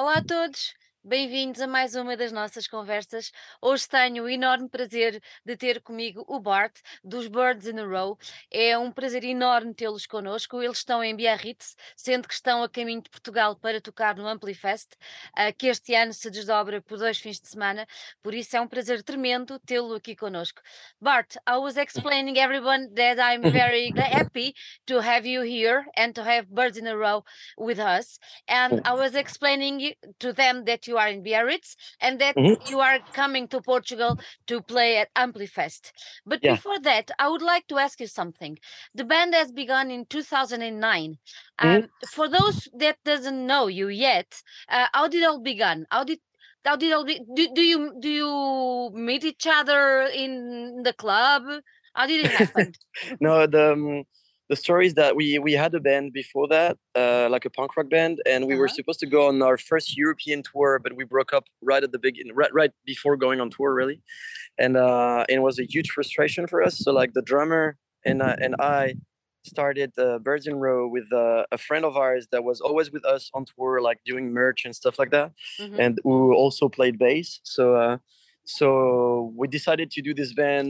Olá a todos, bem-vindos a mais uma das nossas conversas. Hoje tenho o enorme prazer de ter comigo o Bart, dos Birds in a Row. É um prazer enorme tê-los connosco. Eles estão em Biarritz, sendo que estão a caminho de Portugal para tocar no Amplifest, uh, que este ano se desdobra por dois fins de semana. Por isso é um prazer tremendo tê-lo aqui connosco. Bart, I was explaining everyone that I'm very happy to have you here and to have Birds in a Row with us. And I was explaining to them that you are in Biarritz and that Mhm. you are coming to Portugal to play at Amplifest. But Yeah. before that, I would like to ask you something. The band has begun in 2009. Mhm. Um, for those that doesn't know you yet, uh, how did it all begin? How did how did it all be, do, do you do you meet each other in the club? How did it happen? no, the um, the story is that we we had a band before that, uh, like a punk rock band, and we were Uh-huh. supposed to go on our first European tour, but we broke up right at the beginning, right right before going on tour, really, and uh, it was a huge frustration for us. So like the drummer and uh, and I started uh, Birds in Row with uh, a friend of ours that was always with us on tour, like doing merch and stuff like that. Mhm. and who also played bass. So uh, so we decided to do this band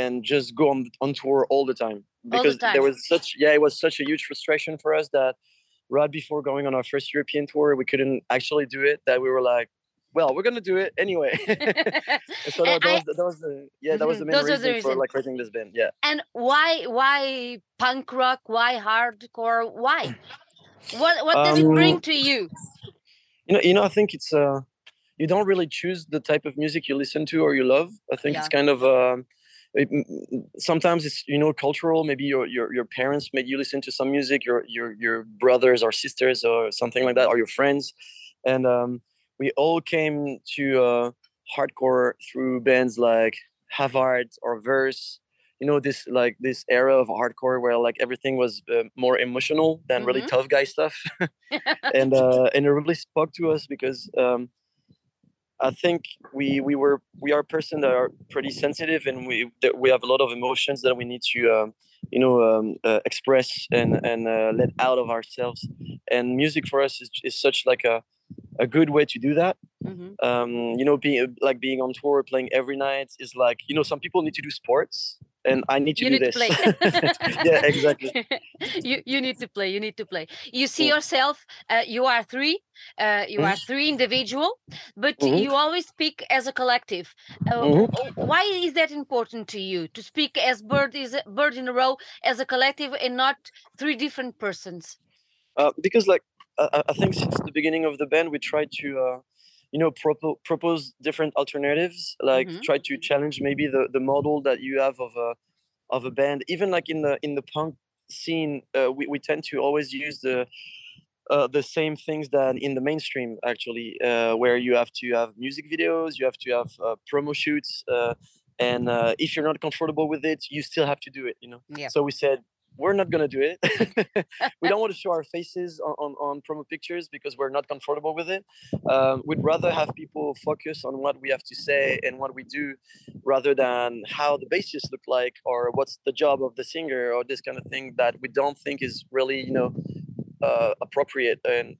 and just go on on tour all the time because time. there was such yeah it was such a huge frustration for us that right before going on our first European tour we couldn't actually do it that we were like well we're gonna do it anyway so that, that I- was, the- that was the yeah that was Mhm, the main reason, the for reason. like creating this band yeah and why why punk rock? Why hardcore? Why? What what does it bring Um, to you? you know you know i think it's uh you don't really choose the type of music you listen to or you love i think it's kind of um it, m- m- sometimes it's you know cultural. Maybe your, your your parents made you listen to some music your your your brothers or sisters or something like that or your friends. And um we all came to uh hardcore through bands like Have Heart or verse. You know this like this era of hardcore where like everything was uh, more emotional than really Mhm. tough guy stuff. And uh, and it really spoke to us because um, I think we we were we are a person that are pretty sensitive and we that we have a lot of emotions that we need to um, you know um, uh, express and and uh, let out of ourselves. And music for us is, is such like a a good way to do that. Mhm. um, you know being like being on tour playing every night is like you know some people need to do sports and I need to You do need to this play. yeah exactly you you need to play. You need to play. You see Mm. yourself. Uh, you are three. Uh, you are three individual, but Mhm. you always speak as a collective. Uh, Mhm. Why is that important to you to speak as bird is bird in a row as a collective and not three different persons? uh, because like I, I- I think since the beginning of the band we tried to uh, you know propo- propose different alternatives like Mhm. try to challenge maybe the, the model that you have of a of a band even like in the in the punk scene uh, we, we tend to always use the uh, the same things that in the mainstream actually uh, where you have to have music videos you have to have uh, promo shoots uh, and uh, if you're not comfortable with it you still have to do it you know Yeah. so we said we're not gonna do it. We don't want to show our faces on, on, on promo pictures because we're not comfortable with it. Um, we'd rather have people focus on what we have to say and what we do rather than how the bassist look like or what's the job of the singer or this kind of thing that we don't think is really you know uh, appropriate. And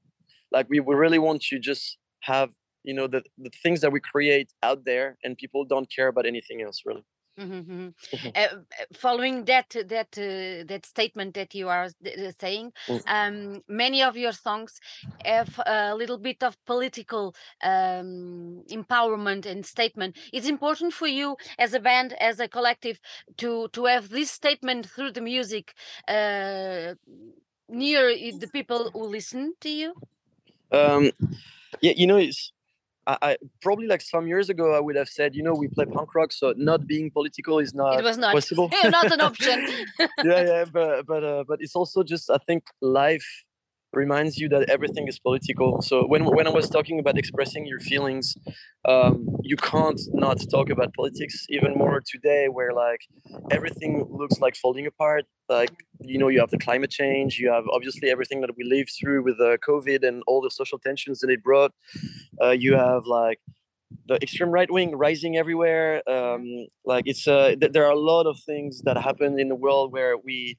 like we, we really want to just have you know the, the things that we create out there and people don't care about anything else really Mhm, mhm. Mhm. Uh, uh, following that that uh, that statement that you are s- uh, saying, Mm. um, many of your songs have a little bit of political um, empowerment and statement. It's important for you as a band, as a collective, to to have this statement through the music uh, near the people who listen to you. um yeah you know it's I, I probably like some years ago i would have said you know we play punk rock so not being political is not it was not possible not an option. yeah yeah but but uh, but it's also just i think life reminds you that everything is political. So when when i was talking about expressing your feelings um, you can't not talk about politics even more today where like everything looks like falling apart. Like you know you have the climate change you have obviously everything that we lived through with uh, covid and all the social tensions that it brought. Uh, you have like the extreme right wing rising everywhere. Um, like it's uh, th- there are a lot of things that happen in the world where we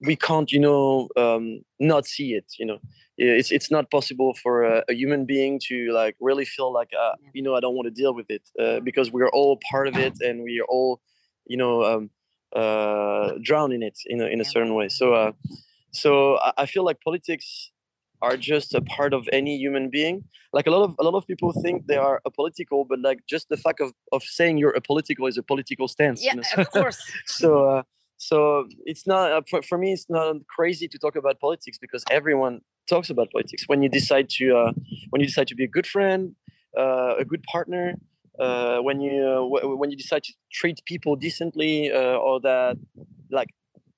we can't you know um, not see it you know? It's it's not possible for a, a human being to like really feel like uh, you know I don't want to deal with it uh, because we're all part of it and we are all you know um, uh, drown in it in a, in a certain way. So uh, so I, feel like politics are just a part of any human being. Like a lot of a lot of people think they are apolitical but like just the fact of of saying you're apolitical is a political stance yeah you know? of course. So uh, so it's not uh, for, for me it's not crazy to talk about politics because everyone talks about politics. When you decide to uh, when you decide to be a good friend uh, a good partner uh, when you uh, w- when you decide to treat people decently uh, or that like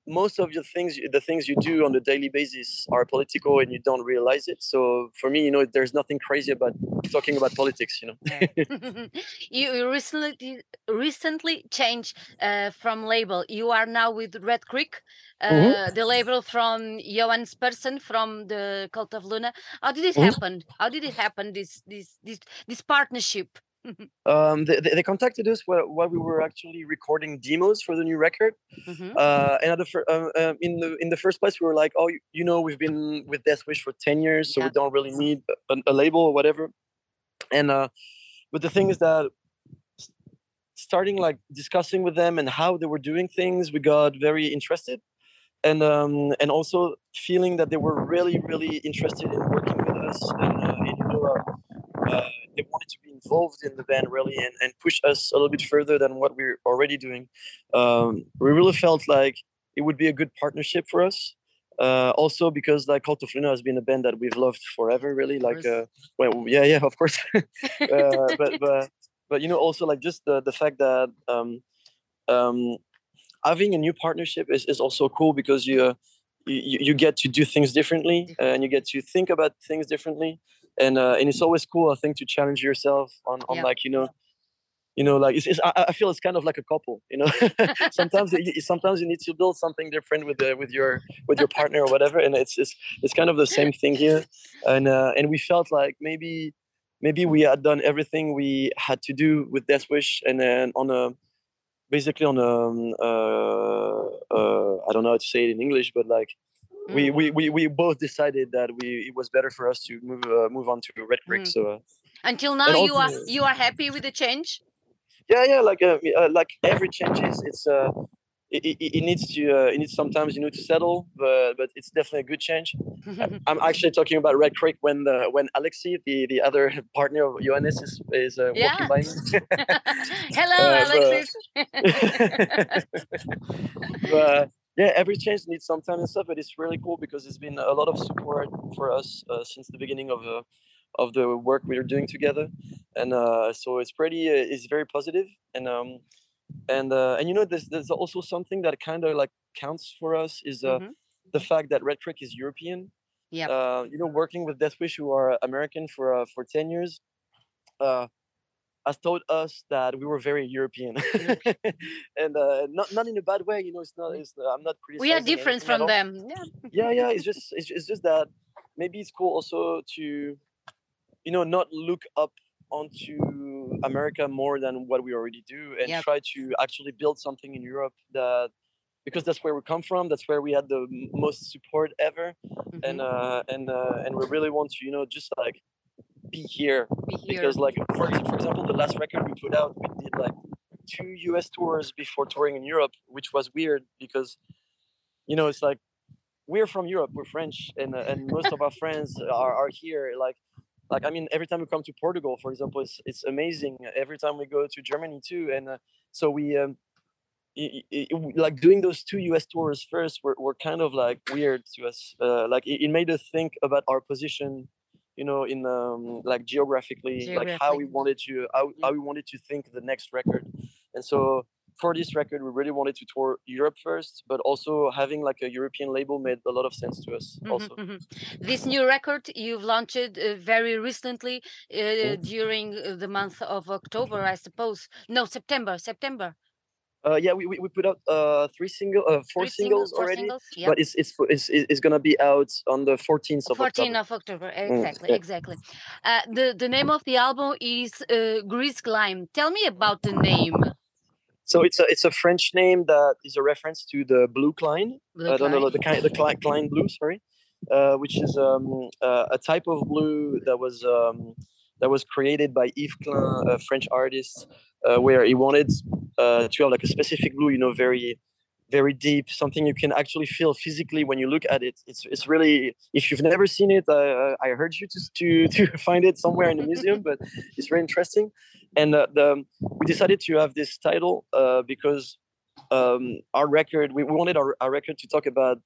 most of the things the things you do on a daily basis are political and you don't realize it. So for me you know there's nothing crazy about talking about politics you know. You recently recently changed uh, from label. You are now with red creek uh, mm-hmm. the label from Johannes Persson from the cult of luna. How did it mm-hmm. happen? How did it happen this this this this partnership um, they, they contacted us while, while, we were actually recording demos for the new record. Mm-hmm. Uh, and the, uh, uh, in the in the first place, we were like, "Oh, you know, we've been with Death Wish for ten years, so yeah. we don't really need a, a, label or whatever." And uh, but the thing is that starting like discussing with them and how they were doing things, we got very interested, and um, and also feeling that they were really really interested in working with us and uh, you know, uh, they wanted to be involved in the band really and, and push us a little bit further than what we're already doing. Um, we really felt like it would be a good partnership for us. Uh, also because like Cult of Luna has been a band that we've loved forever, really. Like, uh, well, yeah, yeah, of course. uh, but, but, but you know, also like just the the fact that um, um, having a new partnership is, is also cool because you, you you get to do things differently and you get to think about things differently and uh, and it's always cool i think to challenge yourself on on yeah. like you know you know like it's, it's I, I, feel it's kind of like a couple you know sometimes you, sometimes you need to build something different with the with your with your partner or whatever and it's it's, it's kind of the same thing here and uh, and we felt like maybe maybe we had done everything we had to do with death wish and then on a basically on a um, uh, uh, i don't know how to say it in english but like mm. we, we, we both decided that we it was better for us to move uh, move on to Red Creek. Mm. So uh, until now, you are you are happy with the change? Yeah, yeah. Like uh, uh like every change is it's uh it, it, it needs to uh, it needs sometimes you know to settle, but but it's definitely a good change. I'm actually talking about Red Creek when the when Alexi, the the other partner of Johannes, is is uh, yeah. walking by me. Hello, uh, Alexis. But, but yeah, every change needs some time and stuff, but it's really cool because it's been a lot of support for us uh, since the beginning of the of the work we are doing together, and uh, so it's pretty uh, it's very positive and um and uh, and you know there's there's also something that kind of like counts for us is uh, mm-hmm. the fact that Red Creek is European. Yeah. Uh, you know, working with Deathwish, who are American for uh, for ten years, uh, has told us that we were very European, and uh, not not in a bad way. You know, it's not. It's, uh, I'm not criticizing. We are different from them. Yeah. yeah, yeah. It's just it's, it's just that maybe it's cool also to, you know, not look up onto America more than what we already do, and yep. try to actually build something in Europe that because that's where we come from. That's where we had the most support ever, mm-hmm. and uh, and uh, and we really want to, you know, just like be here, be here. because like for, for example the last record we put out we did like two us tours before touring in europe which was weird because you know it's like we're from europe we're french and uh, and most of our friends are, are here like like i mean every time we come to portugal for example it's it's amazing. Every time we go to germany too and uh, so we um it, it, like doing those two us tours first were, were kind of like weird to us. Uh, like it, it made us think about our position you know in um, like geographically, geographically, like how we wanted to how, how we wanted to think the next record. And so for this record we really wanted to tour europe first but also having like a european label made a lot of sense to us mm-hmm, also. mm-hmm. this new record you've launched uh, very recently uh, mm-hmm. during uh, the month of october i suppose. No september september uh, yeah, we, we, we put out uh, three single, uh, four three singles, singles already, singles, yep. but it's, it's it's it's gonna be out on the 14th of 14th October. of October, exactly, mm, yeah. exactly. Uh, the the name of the album is uh, Gris Klein. Tell me about the name. So it's a it's a French name that is a reference to the blue Klein. Blue I don't Klein. know the kind the Klein, Klein blue. Sorry, uh, which is um, uh, a type of blue that was um, that was created by Yves Klein, a French artist, uh, where he wanted uh, to have like a specific blue, you know, very very deep, something you can actually feel physically when you look at it. It's it's really if you've never seen it, uh, I heard you to to to find it somewhere in the museum, but it's very interesting. And uh, the we decided to have this title uh, because um, our record we, we wanted our, our record to talk about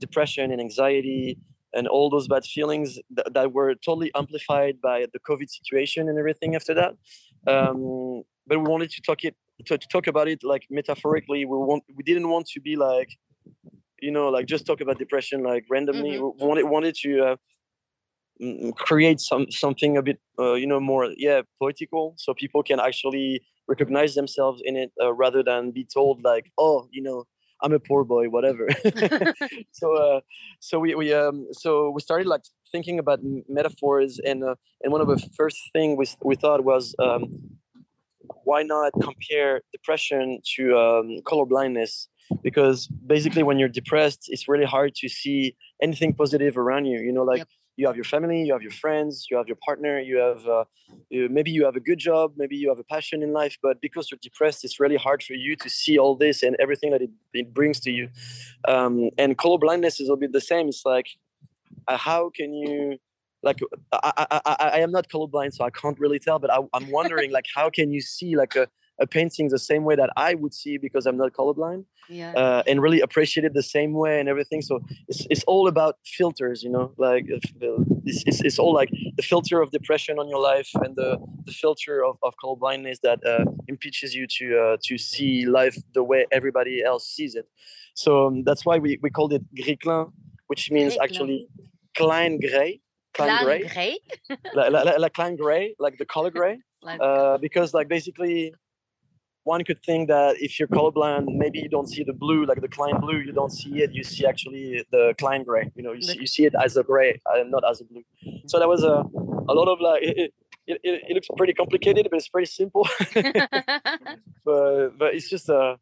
depression and anxiety and all those bad feelings that, that were totally amplified by the COVID situation and everything after that. Um, but we wanted to talk it to, to talk about it like metaphorically. We want we didn't want to be like you know like just talk about depression like randomly. Mm-hmm. We wanted wanted to uh, create some something a bit uh, you know more yeah poetical so people can actually recognize themselves in it uh, rather than be told like oh you know I'm a poor boy, whatever. so, uh, so we, we, um, so we started like thinking about metaphors, and uh, and one of the first thing we we thought was, um, why not compare depression to um, color blindness? Because basically, when you're depressed, it's really hard to see anything positive around you. You know, like yep you have your family, you have your friends, you have your partner, you have uh, you, maybe you have a good job, maybe you have a passion in life, but because you're depressed, it's really hard for you to see all this and everything that it, it brings to you. Um, and color blindness is a bit the same. It's like, uh, how can you? Like I, I, I, I am not colorblind, so I can't really tell. But I, I'm wondering, like, how can you see like a a painting the same way that I would see because I'm not colorblind, yeah. uh, and really appreciate it the same way and everything. So it's, it's all about filters, you know, like it's, it's, it's all like the filter of depression on your life and the, the filter of, of colorblindness that uh, impeaches you to uh, to see life the way everybody else sees it. So um, that's why we, we called it Gris Klein, which means actually klein gray. Klein la, la, la, klein gray, like the color gray. uh, because like basically one could think that if you're colorblind, maybe you don't see the blue, like the Klein blue, you don't see it. You see actually the Klein gray. You know, you see, you see it as a gray, uh, not as a blue. So that was a a lot of like. It, it, it, it looks pretty complicated, but it's pretty simple. but but it's just a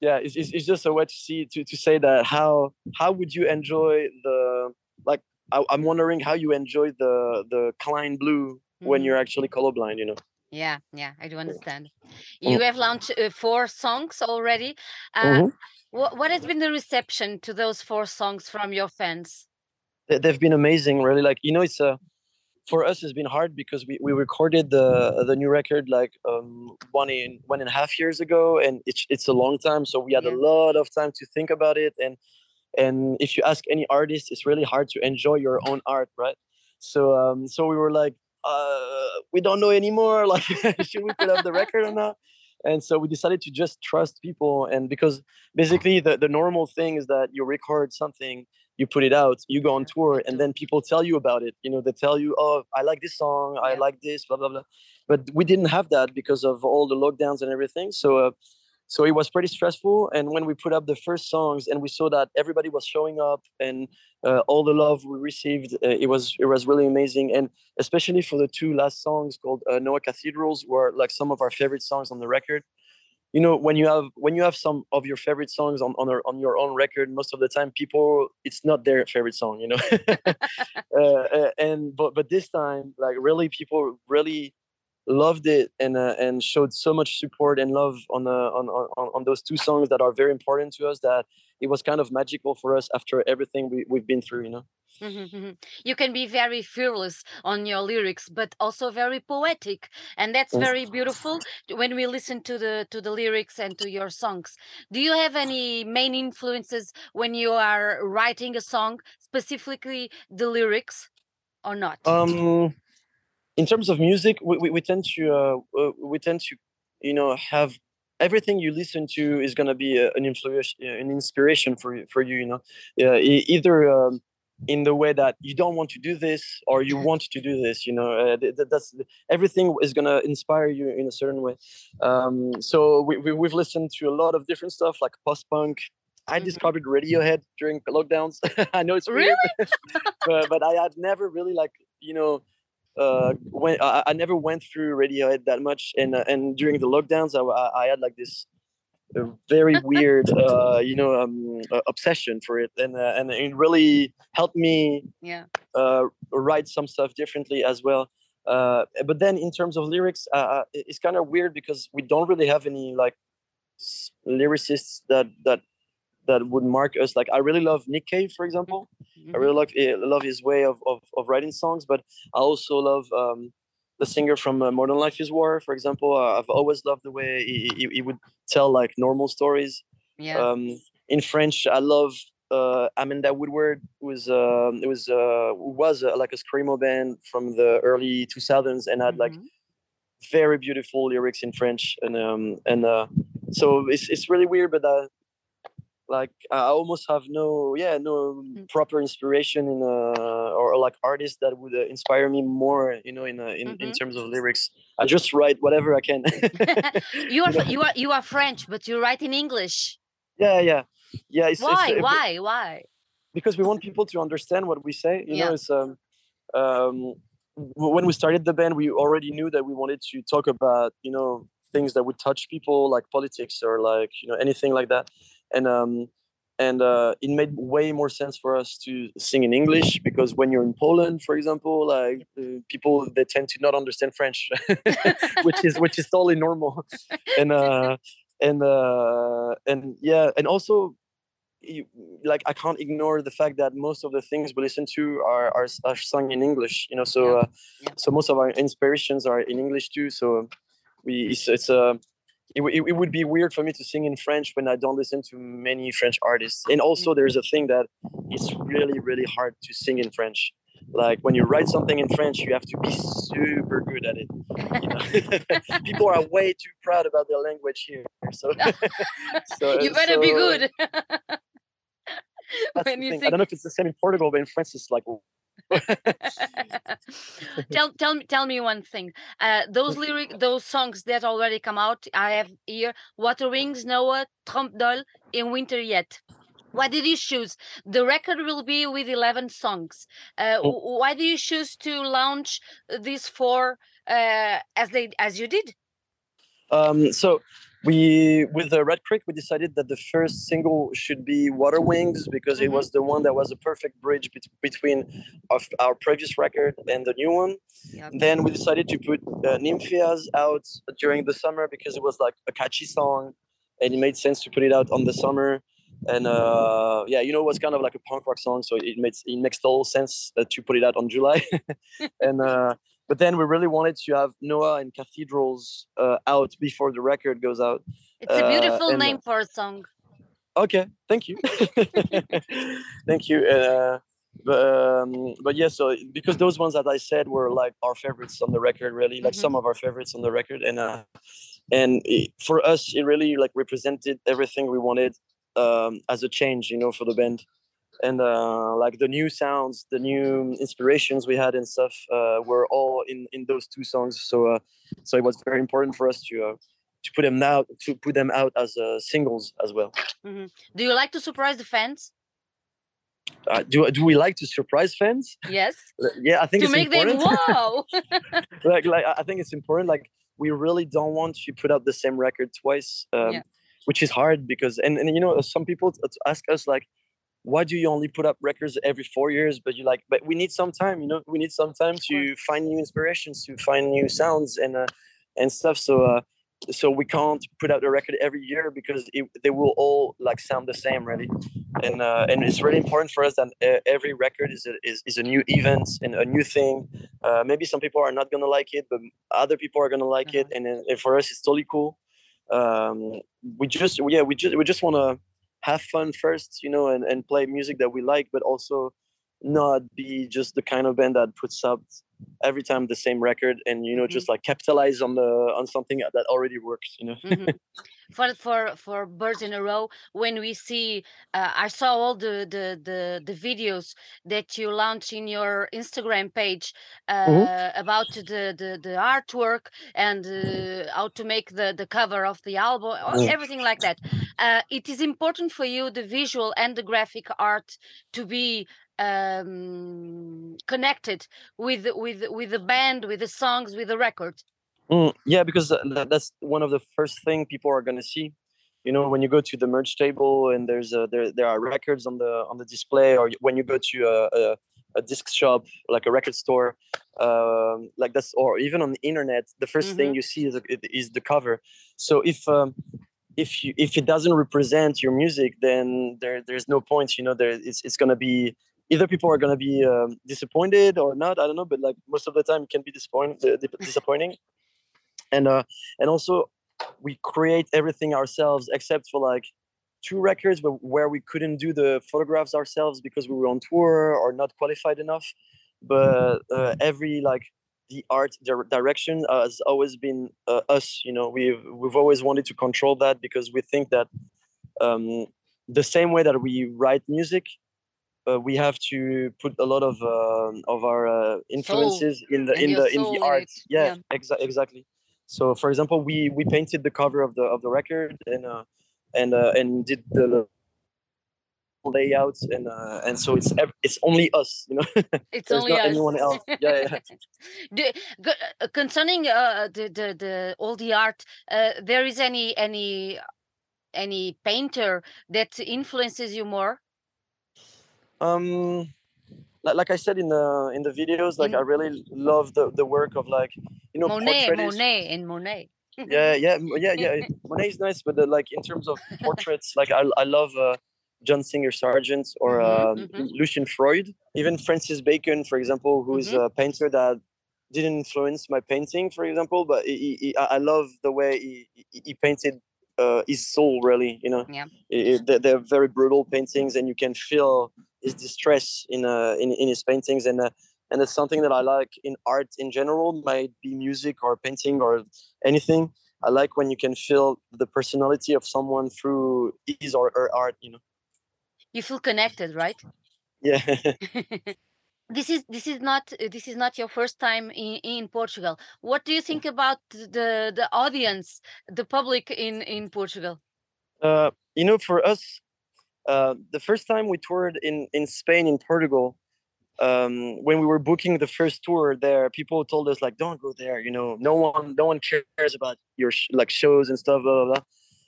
yeah, it's, it's, it's just a way to see to, to say that how how would you enjoy the like I, am wondering how you enjoy the the Klein blue mm-hmm. when you're actually colorblind, you know. Yeah, yeah, I do understand. You have launched uh, four songs already. Uh, Mhm. what what has been the reception to those four songs from your fans? They- They've been amazing, really. Like you know, it's a for us. It's been hard because we, we recorded the the new record like um one in one and a half years ago, and it's it's a long time. So we had a lot of time to think about it, and and if you ask any artist, it's really hard to enjoy your own art, right? So um so we were like, uh, we don't know anymore. Like, should we put up the record or not? And so we decided to just trust people. And because basically the, the normal thing is that you record something, you put it out, you go on tour, and then people tell you about it. You know, they tell you, oh, I like this song, I like this, blah, blah, blah. But we didn't have that because of all the lockdowns and everything. So, uh, so it was pretty stressful and when we put up the first songs and we saw that everybody was showing up and uh, all the love we received uh, it was it was really amazing and especially for the two last songs called uh, noah cathedrals were like some of our favorite songs on the record. You know when you have when you have some of your favorite songs on on, our, on your own record most of the time people it's not their favorite song you know? Uh, uh, and but but this time like really people really loved it and uh, and showed so much support and love on, uh, on on on those two songs that are very important to us that it was kind of magical for us after everything we, we've been through you know? Mm-hmm. you can be very fearless on your lyrics but also very poetic and that's very beautiful when we listen to the to the lyrics and to your songs. Do you have any main influences when you are writing a song specifically the lyrics or not? Um in terms of music, we, we, we tend to uh, uh, we tend to you know have everything you listen to is gonna be uh, an influence, uh, an inspiration for you, for you. You know, uh, either um, in the way that you don't want to do this or you want to do this. You know, uh, that's everything is gonna inspire you in a certain way. Um, so we, we we've listened to a lot of different stuff like post punk. I mm-hmm. discovered Radiohead during lockdowns. I know it's really, but, but I had never really like you know uh, when I, I, never went through Radiohead that much, and uh, and during the lockdowns, I, I had like this very weird, uh, you know, um, uh, obsession for it, and uh, and it really helped me yeah uh, write some stuff differently as well. Uh, but then in terms of lyrics, uh, uh it's kind of weird because we don't really have any like lyricists that that that would mark us. Like I really love Nick Cave, for example. Mm-hmm. I really love eh, love his way of, of, of writing songs, but I also love um, the singer from uh, Modern Life Is War, for example. Uh, I've always loved the way he, he, he, would tell like normal stories. Yeah. Um, in French, I love uh, Amanda Woodward, who was it was uh, was uh, like a screamo band from the early 2000s, and had mm-hmm. like very beautiful lyrics in French, and um, and uh, so it's it's really weird, but uh, like I almost have no yeah no mm. proper inspiration in uh or, or like artists that would uh, inspire me more you know in uh, in, mm-hmm. in terms of lyrics I just write whatever I can you are you are you are French but you write in English yeah yeah yeah it's, why it's, uh, why why because we want people to understand what we say you yeah. know it's um um when we started the band we already knew that we wanted to talk about you know things that would touch people like politics or like you know anything like that and um, and uh, it made way more sense for us to sing in English because when you're in Poland, for example, like uh, people they tend to not understand French, which is which is totally normal, and uh, and uh, and yeah, and also. You, like I can't ignore the fact that most of the things we listen to are are, are sung in English, you know. So uh, so most of our inspirations are in English too. So we it's, it's a uh, it, it, it, would be weird for me to sing in French when I don't listen to many French artists. And also, mm. there's a thing that it's really, really hard to sing in French. Like when you write something in French, you have to be super good at it. You know? People are way too proud about their language here. So, so you better so, be good. when you sing... I don't know if it's the same in Portugal, but in France, it's like tell tell me tell me one thing. Uh, those lyric those songs that already come out, I have here Water Wings, Noah, Trompe d'Oeil, in Winter Yet. Why did you choose? The record will be with 11 songs. Uh, oh. Why do you choose to launch these four uh, as they as you did? Um, so we with the red creek we decided that the first single should be water wings because mm-hmm. it was the one that was a perfect bridge be- between of our previous record and the new one yep. then we decided to put uh, Nympheas out during the summer because it was like a catchy song and it made sense to put it out on the summer and uh, yeah you know it was kind of like a punk rock song so it makes it makes total sense uh, to put it out on july and uh, but then we really wanted to have Noah and Cathedrals uh, out before the record goes out. It's a beautiful uh, name for a song. Okay, thank you, thank you. Uh, but um, but yeah, so because those ones that I said were like our favorites on the record, really, like mm-hmm. some of our favorites on the record, and uh, and it, for us, it really like represented everything we wanted um, as a change, you know, for the band and uh, like the new sounds the new inspirations we had and stuff uh, were all in in those two songs so uh, so it was very important for us to uh, to put them out to put them out as uh, singles as well mm-hmm. do you like to surprise the fans uh, do do we like to surprise fans yes yeah i think to it's make important. them wow like like i think it's important like we really don't want to put out the same record twice um, yeah. which is hard because and, and you know some people ask us like why do you only put up records every four years but you like but we need some time you know? We need some time to find new inspirations to find new sounds and uh, and stuff. So uh so we can't put out a record every year because it, they will all like sound the same really. And uh, and it's really important for us that uh, every record is a, is, is a new event and a new thing. Uh, maybe some people are not gonna like it but other people are gonna like it. Uh-huh. and, and for us it's totally cool. Um, we just yeah we just we just want to have fun first, you know, and, and play music that we like, but also not be just the kind of band that puts out every time the same record and you know mm-hmm. just like capitalize on the on something that already works you know mm-hmm. for for for birds in a row when we see uh, i saw all the, the the the videos that you launch in your instagram page mm-hmm. uh, mm-hmm. about the, the the artwork and uh, how to make the the cover of the album everything like that uh, it is important for you the visual and the graphic art to be um, connected with with with the band, with the songs, with the record. Mm, yeah, because that's one of the first thing people are gonna see. you know when you go to the merch table and there's a, there there are records on the on the display or when you go to a, a, a disc shop like a record store um, like that's or even on the internet the 1st mm-hmm. thing you see is, is the cover so if um, if you if it doesn't represent your music then there there's no point you know there it's, it's gonna be either people are gonna be um, disappointed or not i don't know but like most of the time it can be disappointing disappointing. And uh and also we create everything ourselves except for like two records where we couldn't do the photographs ourselves because we were on tour or not qualified enough. But uh, every like the art direction has always been uh, us you know we've we've always wanted to control that because we think that um, the same way that we write music uh, we have to put a lot of uh, of our uh, influences soul. in the in the in the art yeah, yeah. Exa- exactly so for example we we painted the cover of the of the record and uh, and uh, and did the layouts and uh, and so it's it's only us you know it's only not us. anyone else yeah, yeah. Do, uh, concerning uh, the, the the all the art uh, there is any any any painter that influences you more um like I said in the in the videos, like in, I really love the, the work of like you know Monet, Monet, and Monet. yeah, yeah, yeah, yeah. Monet is nice, but the, like in terms of portraits, like I I love uh, John Singer Sargent or mm-hmm, um, mm-hmm. Lucian Freud, even Francis Bacon, for example, who is mm-hmm. a painter that didn't influence my painting, for example, but he, he, I love the way he, he painted uh, his soul. Really, you know, yeah, it, they're very brutal paintings, and you can feel his distress in uh, in, in his paintings, and uh, and it's something that I like in art in general, might be music or painting or anything. I like when you can feel the personality of someone through his or her art, you know? You feel connected right? Yeah. This is this is not this is not your first time in, in portugal. What do you think about the the audience the public in in portugal? Uh you know for us uh the first time we toured in in spain in portugal um when we were booking the first tour there people told us like don't go there you know no one no one cares about your sh- like shows and stuff blah, blah, blah.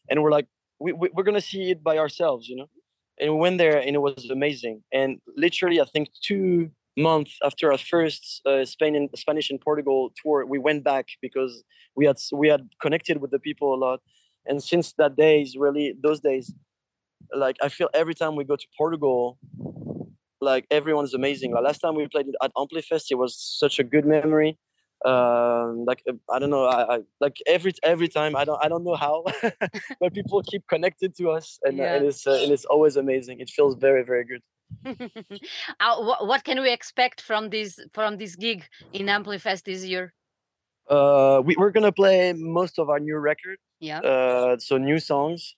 and we're like we, we, we're gonna see it by ourselves you know? And we went there and it was amazing. And literally i think two months after our first uh, Spain and Spanish and Portugal tour, we went back because we had we had connected with the people a lot, and since that day is really those days, like I feel every time we go to Portugal, like everyone's amazing. Like last time we played at Amplifest, it was such a good memory. Um like uh, i don't know I, I, like every every time i don't i don't know how but people keep connected to us and, yeah. uh, and it's uh, and it's always amazing. It feels very very good. Uh, what, what can we expect from this from this gig in amplifest this year? Uh we, we're gonna play most of our new record yeah. uh so new songs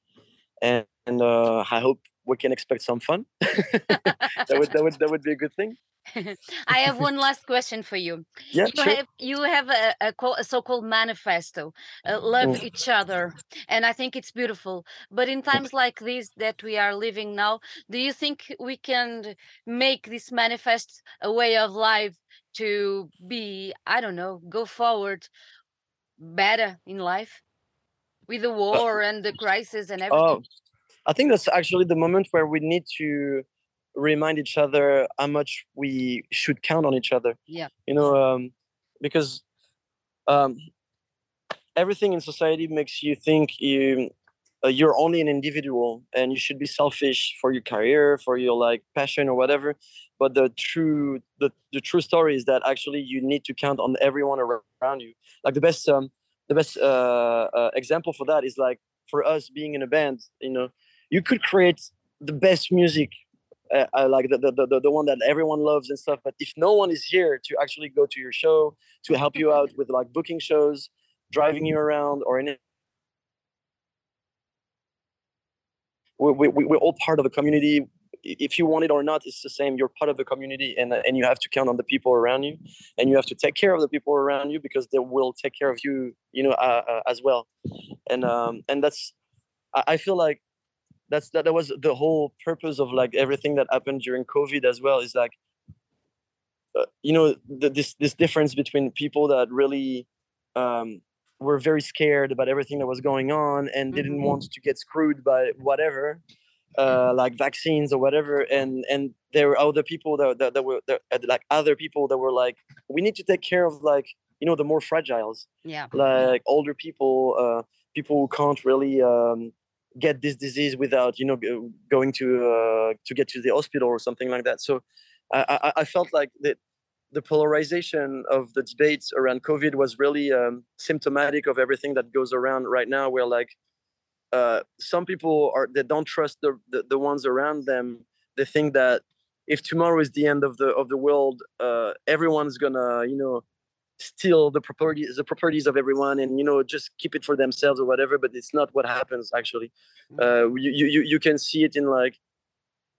and, and uh i hope we can expect some fun that would that would that would be a good thing I have one last question for you. Yeah, you sure. have you have a, a, a so-called manifesto, uh, love mm. each other, and I think it's beautiful. But in times like this that we are living now, do you think we can make this manifest a way of life to be, I don't know, go forward better in life with the uh, war uh, and the crisis and everything? Oh, I think that's actually the moment where we need to remind each other how much we should count on each other. Yeah. You know, um, because um, everything in society makes you think you uh, you're only an individual and you should be selfish for your career, for your like passion or whatever. But the true the, the true story is that actually you need to count on everyone around you. Like the best um, the best uh, uh, example for that is like for us being in a band. You know, you could create the best music uh, uh, like the, the, the, the one that everyone loves and stuff but if no one is here to actually go to your show to help you out with like booking shows driving you around or in we, we, we're all part of the community. If you want it or not it's the same. You're part of the community and, and you have to count on the people around you and you have to take care of the people around you because they will take care of you you know uh, uh, as well. And um and that's I feel like that's that, that was the whole purpose of like everything that happened during covid as well is like uh, you know the, this this difference between people that really um were very scared about everything that was going on and didn't mm-hmm. want to get screwed by whatever uh, like vaccines or whatever and and there were other people that, that, that were that, like other people that were like we need to take care of like you know the more fragiles yeah like older people uh, people who can't really um, get this disease without you know going to uh, to get to the hospital or something like that so i i, felt like that the polarization of the debates around COVID was really um, symptomatic of everything that goes around right now. Where like uh, some people are they don't trust the, the, the ones around them. They think that if tomorrow is the end of the of the world, uh, everyone's gonna you know steal the properties the properties of everyone and you know just keep it for themselves or whatever. But it's not what happens actually. Mm. Uh, you, you you can see it in like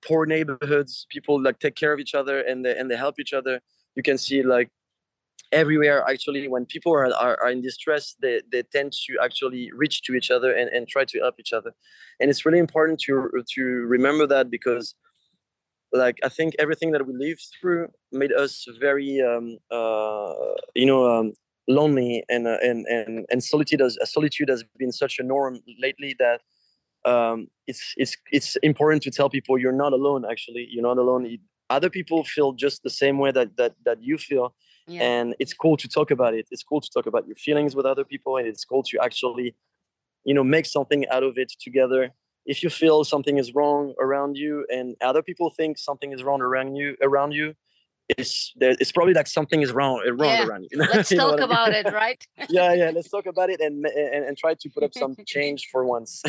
poor neighborhoods. People like take care of each other and they and they help each other you can see like everywhere actually when people are, are, are, in distress they, they tend to actually reach to each other and, and try to help each other and it's really important to to remember that because like i think everything that we lived through made us very um, uh, you know um, lonely and, uh, and and and solitude has solitude has been such a norm lately that um, it's it's it's important to tell people you're not alone actually. You're not alone. Other people feel just the same way that that that you feel yeah. and it's cool to talk about it. It's cool to talk about your feelings with other people and it's cool to actually you know make something out of it together if you feel something is wrong around you and other people think something is wrong around you around you it's it's probably like something is wrong uh, wrong yeah. around you. Let's you talk about I mean? it, right? yeah, yeah. Let's talk about it and and, and try to put up some change for once.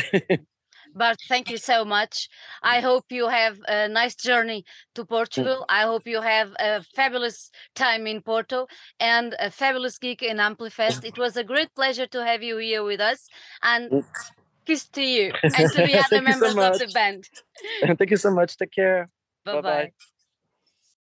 But thank you so much. I hope you have a nice journey to Portugal. I hope you have a fabulous time in Porto and a fabulous gig in Amplifest. It was a great pleasure to have you here with us. And kiss to you and to the other members so of the band. Thank you so much. Take care. Bye bye.